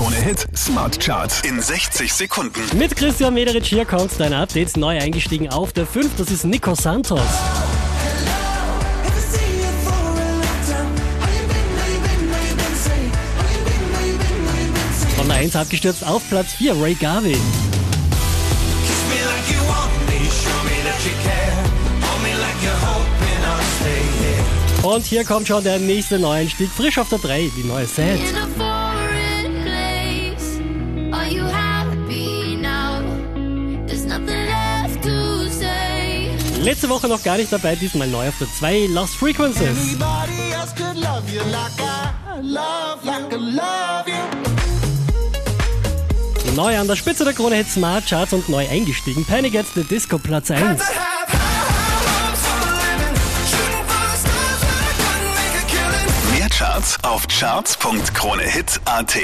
Krone Hit Smart Charts in 60 Sekunden. Mit Christian Mederich hier kommt dein Update. Neu eingestiegen auf der 5. Das ist Nico Santos. Von der 1 abgestürzt auf Platz 4 Ray Garvey. Und hier kommt schon der nächste Neueinstieg, frisch auf der 3, die neue Set. Letzte Woche noch gar nicht dabei, diesmal neu auf der 2, Lost Frequencies. Neu an der Spitze der Krone Hit Smart Charts und neu eingestiegen, Panic at the Disco Platz 1. Mehr Charts auf charts.kronehit.at.